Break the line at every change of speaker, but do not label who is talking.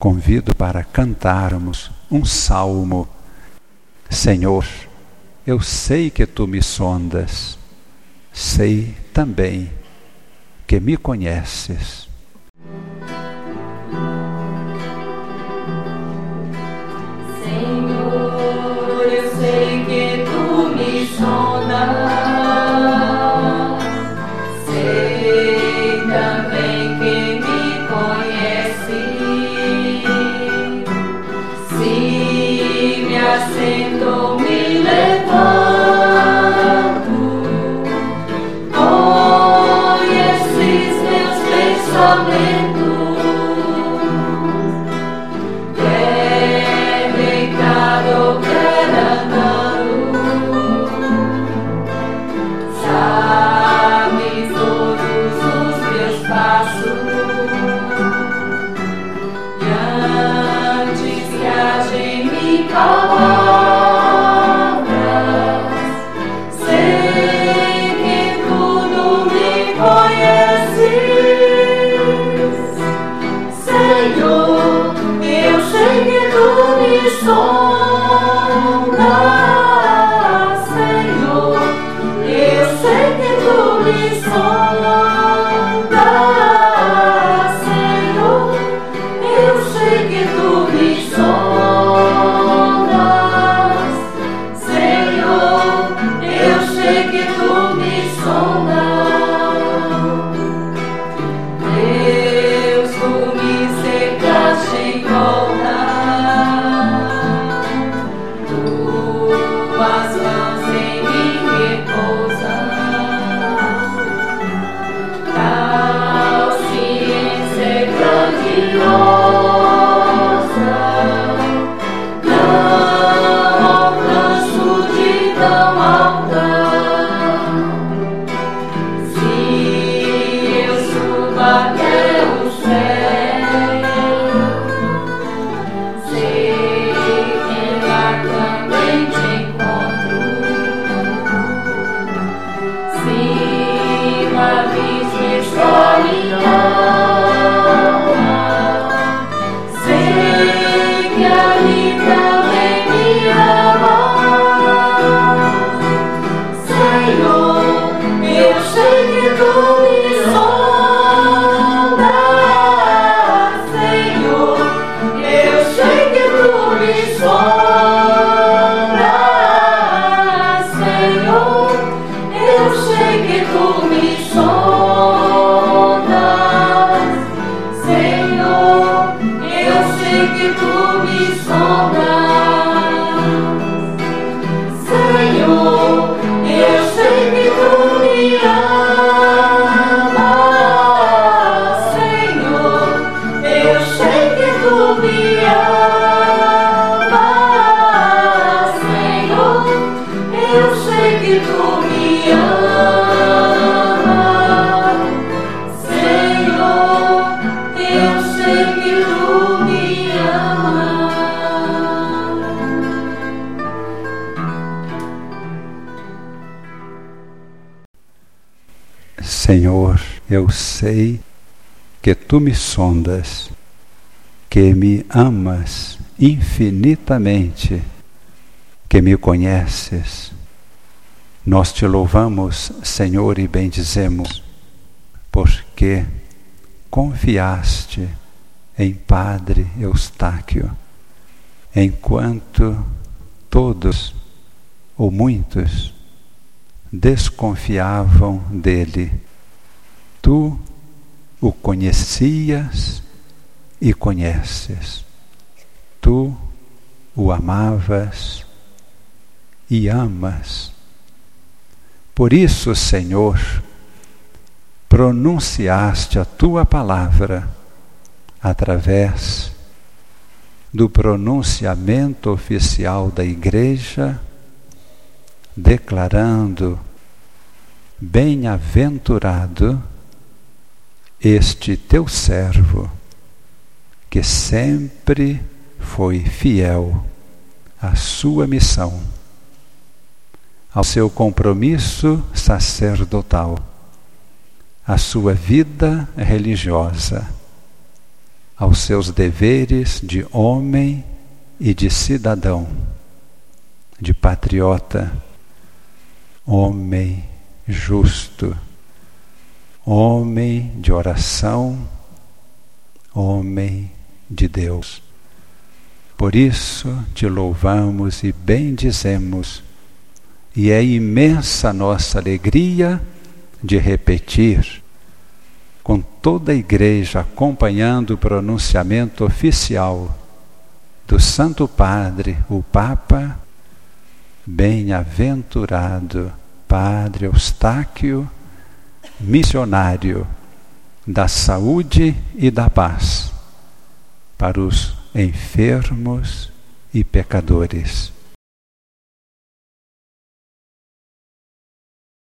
convido para cantarmos um salmo. Senhor, eu sei que tu me sondas, sei também que me conheces.
assim me assentou, me levanto. Conheces meus pensamentos.
But Senhor, eu sei que tu me sondas, que me amas infinitamente, que me conheces. Nós te louvamos, Senhor, e bendizemos, porque confiaste em Padre Eustáquio, enquanto todos ou muitos desconfiavam dele Tu o conhecias e conheces. Tu o amavas e amas. Por isso, Senhor, pronunciaste a tua palavra através do pronunciamento oficial da Igreja, declarando: Bem-aventurado este teu servo, que sempre foi fiel à sua missão, ao seu compromisso sacerdotal, à sua vida religiosa, aos seus deveres de homem e de cidadão, de patriota, homem justo, homem de oração, homem de Deus. Por isso te louvamos e bendizemos, e é imensa nossa alegria de repetir, com toda a Igreja acompanhando o pronunciamento oficial do Santo Padre, o Papa, bem-aventurado Padre Eustáquio, missionário da saúde e da paz para os enfermos e pecadores.